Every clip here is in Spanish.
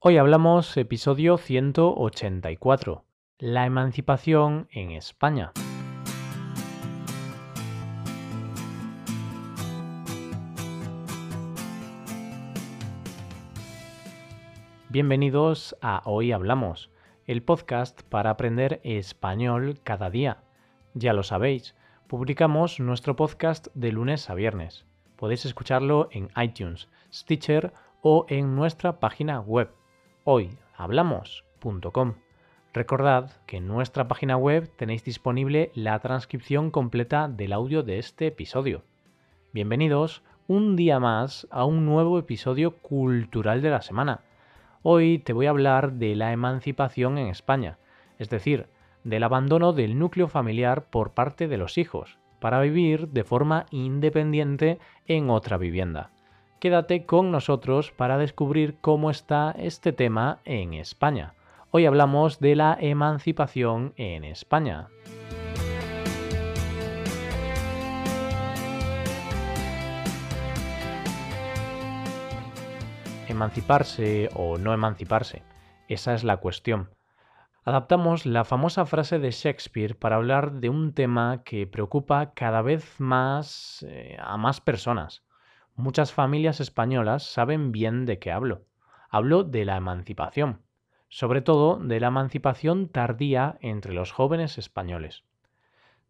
Hoy hablamos episodio 184, la emancipación en España. Bienvenidos a Hoy Hablamos, el podcast para aprender español cada día. Ya lo sabéis, publicamos nuestro podcast de lunes a viernes. Podéis escucharlo en iTunes, Stitcher o en nuestra página web hoyhablamos.com. Recordad que en nuestra página web tenéis disponible la transcripción completa del audio de este episodio. Bienvenidos un día más a un nuevo episodio cultural de la semana. Hoy te voy a hablar de la emancipación en España, es decir, del abandono del núcleo familiar por parte de los hijos, para vivir de forma independiente en otra vivienda. Quédate con nosotros para descubrir cómo está este tema en España. Hoy hablamos de la emancipación en España. Emanciparse o no emanciparse, esa es la cuestión. Adaptamos la famosa frase de Shakespeare para hablar de un tema que preocupa cada vez más eh, a más personas Muchas familias españolas saben bien de qué hablo. Hablo de la emancipación, sobre todo de la emancipación tardía entre los jóvenes españoles.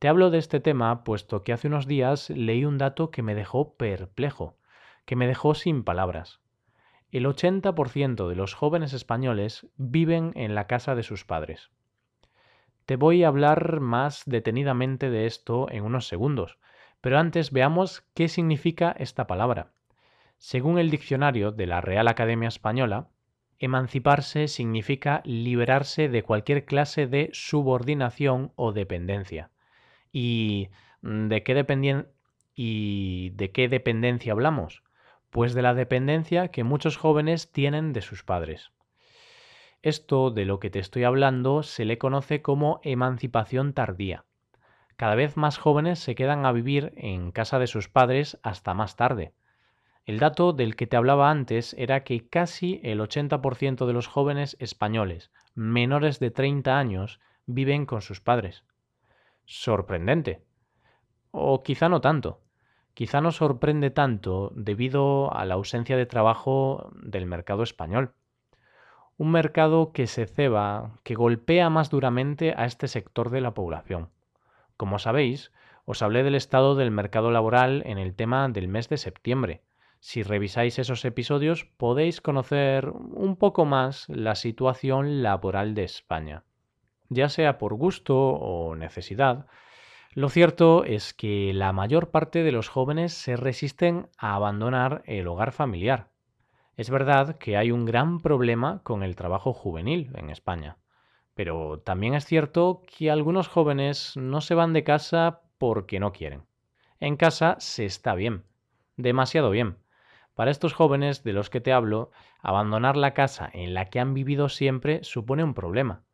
Te hablo de este tema puesto que hace unos días leí un dato que me dejó perplejo, que me dejó sin palabras. El 80% de los jóvenes españoles viven en la casa de sus padres. Te voy a hablar más detenidamente de esto en unos segundos, pero antes veamos qué significa esta palabra. Según el diccionario de la Real Academia Española, emanciparse significa liberarse de cualquier clase de subordinación o dependencia. ¿Y de qué, ¿Y de qué dependencia hablamos? Pues de la dependencia que muchos jóvenes tienen de sus padres. Esto de lo que te estoy hablando se le conoce como emancipación tardía cada vez más jóvenes se quedan a vivir en casa de sus padres hasta más tarde. El dato del que te hablaba antes era que casi el 80% de los jóvenes españoles menores de 30 años viven con sus padres. Sorprendente. O quizá no tanto. Quizá no sorprende tanto debido a la ausencia de trabajo del mercado español. Un mercado que se ceba, que golpea más duramente a este sector de la población. Como sabéis, os hablé del estado del mercado laboral en el tema del mes de septiembre. Si revisáis esos episodios podéis conocer un poco más la situación laboral de España. Ya sea por gusto o necesidad, lo cierto es que la mayor parte de los jóvenes se resisten a abandonar el hogar familiar. Es verdad que hay un gran problema con el trabajo juvenil en España. Pero también es cierto que algunos jóvenes no se van de casa porque no quieren. En casa se está bien, demasiado bien. Para estos jóvenes de los que te hablo, abandonar la casa en la que han vivido siempre supone un problema,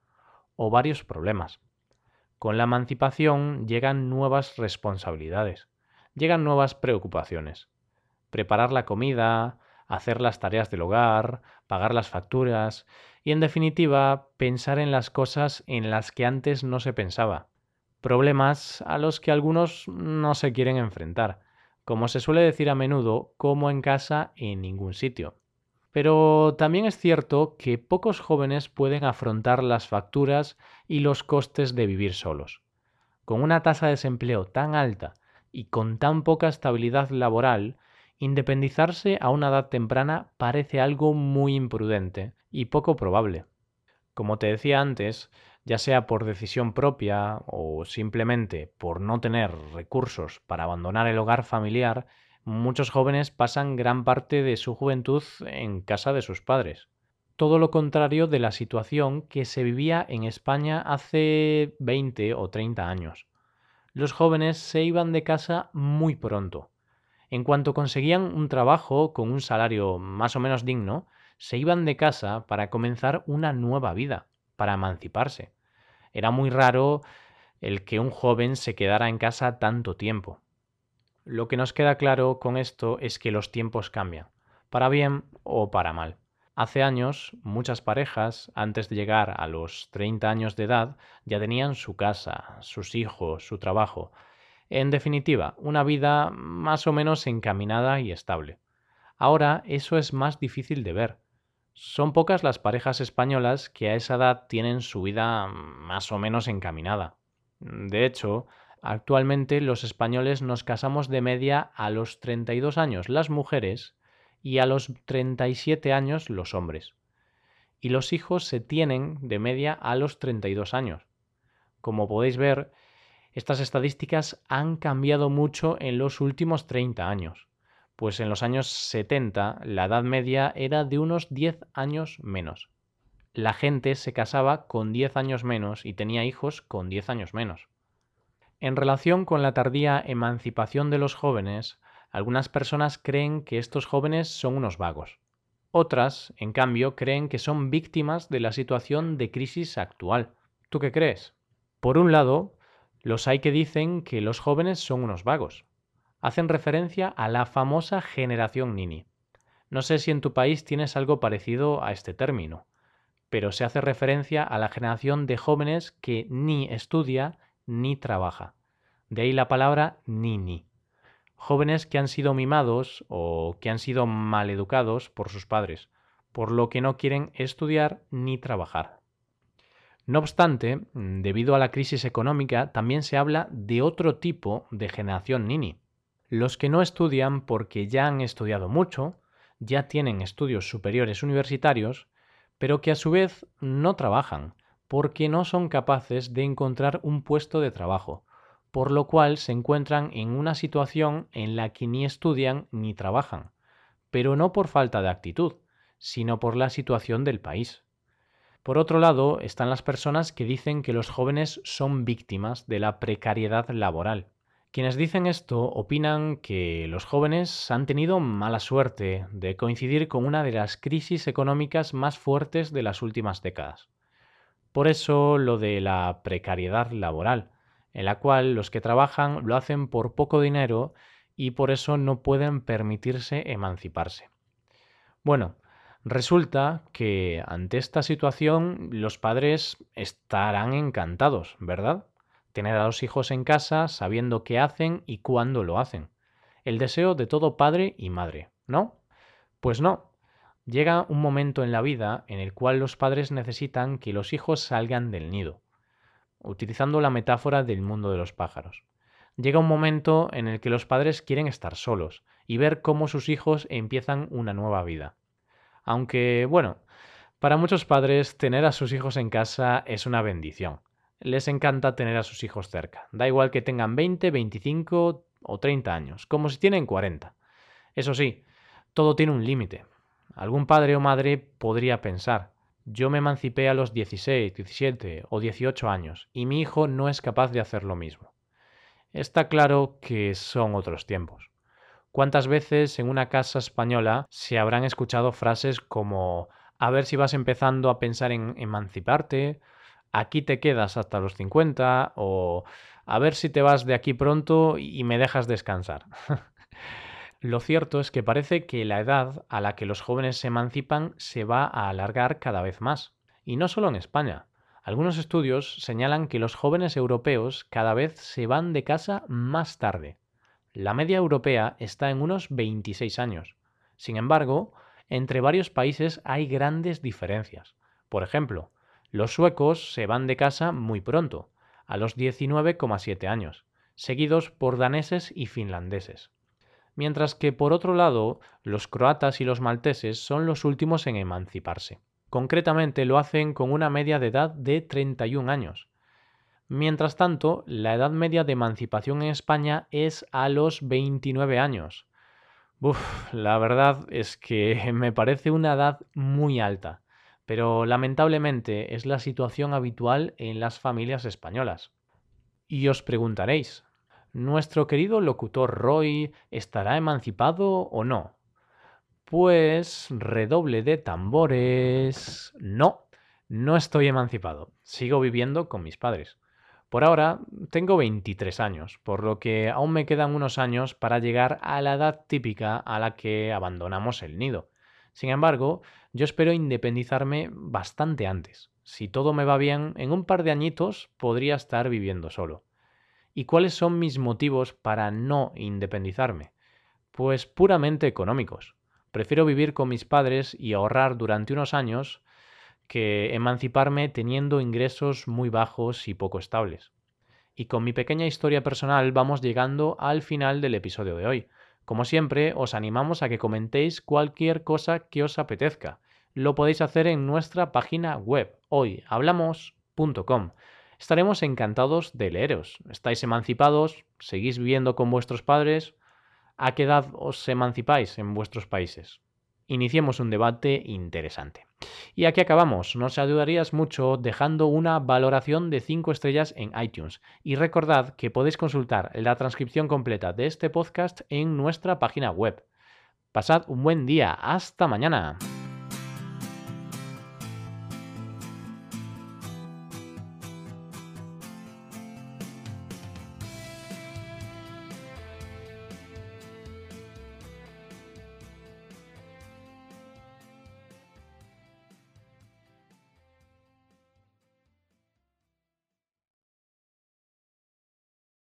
o varios problemas. Con la emancipación llegan nuevas responsabilidades, llegan nuevas preocupaciones. Preparar la comida, hacer las tareas del hogar, pagar las facturas y en definitiva pensar en las cosas en las que antes no se pensaba. Problemas a los que algunos no se quieren enfrentar, como se suele decir a menudo, como en casa en ningún sitio. Pero también es cierto que pocos jóvenes pueden afrontar las facturas y los costes de vivir solos. Con una tasa de desempleo tan alta y con tan poca estabilidad laboral, Independizarse a una edad temprana parece algo muy imprudente y poco probable. Como te decía antes, ya sea por decisión propia o simplemente por no tener recursos para abandonar el hogar familiar, muchos jóvenes pasan gran parte de su juventud en casa de sus padres. Todo lo contrario de la situación que se vivía en España hace 20 o 30 años. Los jóvenes se iban de casa muy pronto, en cuanto conseguían un trabajo con un salario más o menos digno, se iban de casa para comenzar una nueva vida, para emanciparse. Era muy raro el que un joven se quedara en casa tanto tiempo. Lo que nos queda claro con esto es que los tiempos cambian, para bien o para mal. Hace años, muchas parejas, antes de llegar a los 30 años de edad, ya tenían su casa, sus hijos, su trabajo. En definitiva, una vida más o menos encaminada y estable. Ahora eso es más difícil de ver. Son pocas las parejas españolas que a esa edad tienen su vida más o menos encaminada. De hecho, actualmente los españoles nos casamos de media a los 32 años las mujeres y a los 37 años los hombres. Y los hijos se tienen de media a los 32 años. Como podéis ver, estas estadísticas han cambiado mucho en los últimos 30 años, pues en los años 70 la edad media era de unos 10 años menos. La gente se casaba con 10 años menos y tenía hijos con 10 años menos. En relación con la tardía emancipación de los jóvenes, algunas personas creen que estos jóvenes son unos vagos. Otras, en cambio, creen que son víctimas de la situación de crisis actual. ¿Tú qué crees? Por un lado, los hay que dicen que los jóvenes son unos vagos. Hacen referencia a la famosa generación Nini. No sé si en tu país tienes algo parecido a este término, pero se hace referencia a la generación de jóvenes que ni estudia ni trabaja. De ahí la palabra Nini jóvenes que han sido mimados o que han sido maleducados por sus padres, por lo que no quieren estudiar ni trabajar. No obstante, debido a la crisis económica, también se habla de otro tipo de generación Nini. Los que no estudian porque ya han estudiado mucho, ya tienen estudios superiores universitarios, pero que a su vez no trabajan, porque no son capaces de encontrar un puesto de trabajo, por lo cual se encuentran en una situación en la que ni estudian ni trabajan, pero no por falta de actitud, sino por la situación del país. Por otro lado, están las personas que dicen que los jóvenes son víctimas de la precariedad laboral. Quienes dicen esto opinan que los jóvenes han tenido mala suerte de coincidir con una de las crisis económicas más fuertes de las últimas décadas. Por eso lo de la precariedad laboral, en la cual los que trabajan lo hacen por poco dinero y por eso no pueden permitirse emanciparse. Bueno, resulta que ante esta situación los padres estarán encantados, ¿verdad? Tener a los hijos en casa sabiendo qué hacen y cuándo lo hacen. El deseo de todo padre y madre, ¿no? Pues no. Llega un momento en la vida en el cual los padres necesitan que los hijos salgan del nido utilizando la metáfora del mundo de los pájaros. Llega un momento en el que los padres quieren estar solos y ver cómo sus hijos empiezan una nueva vida. Aunque, bueno, para muchos padres tener a sus hijos en casa es una bendición. Les encanta tener a sus hijos cerca. Da igual que tengan 20, 25 o 30 años, como si tienen 40. Eso sí, todo tiene un límite. Algún padre o madre podría pensar, yo me emancipé a los 16, 17 o 18 años y mi hijo no es capaz de hacer lo mismo. Está claro que son otros tiempos. ¿Cuántas veces en una casa española se habrán escuchado frases como a ver si vas empezando a pensar en emanciparte, aquí te quedas hasta los 50 o a ver si te vas de aquí pronto y me dejas descansar? Lo cierto es que parece que la edad a la que los jóvenes se emancipan se va a alargar cada vez más. Y no solo en España. Algunos estudios señalan que los jóvenes europeos cada vez se van de casa más tarde. La media europea está en unos 26 años. Sin embargo, entre varios países hay grandes diferencias. Por ejemplo, los suecos se van de casa muy pronto, a los 19,7 años, seguidos por daneses y finlandeses mientras que por otro lado los croatas y los malteses son los últimos en emanciparse. Concretamente lo hacen con una media de edad de 31 años. Mientras tanto, la edad media de emancipación en España es a los 29 años. Uf, la verdad es que me parece una edad muy alta, pero lamentablemente es la situación habitual en las familias españolas. Y os preguntaréis, ¿Nuestro querido locutor Roy estará emancipado o no? Pues redoble de tambores. No, no estoy emancipado. Sigo viviendo con mis padres. Por ahora tengo 23 años, por lo que aún me quedan unos años para llegar a la edad típica a la que abandonamos el nido. Sin embargo, yo espero independizarme bastante antes. Si todo me va bien, en un par de añitos podría estar viviendo solo. ¿Y cuáles son mis motivos para no independizarme? Pues puramente económicos. Prefiero vivir con mis padres y ahorrar durante unos años que emanciparme teniendo ingresos muy bajos y poco estables. Y con mi pequeña historia personal vamos llegando al final del episodio de hoy. Como siempre, os animamos a que comentéis cualquier cosa que os apetezca. Lo podéis hacer en nuestra página web hoyhablamos.com. Estaremos encantados de leeros. ¿Estáis emancipados? ¿Seguís viviendo con vuestros padres? ¿A qué edad os emancipáis en vuestros países? Iniciemos un debate interesante. Y aquí acabamos. Nos ayudarías mucho dejando una valoración de 5 estrellas en iTunes. Y recordad que podéis consultar la transcripción completa de este podcast en nuestra página web. Pasad un buen día. Hasta mañana.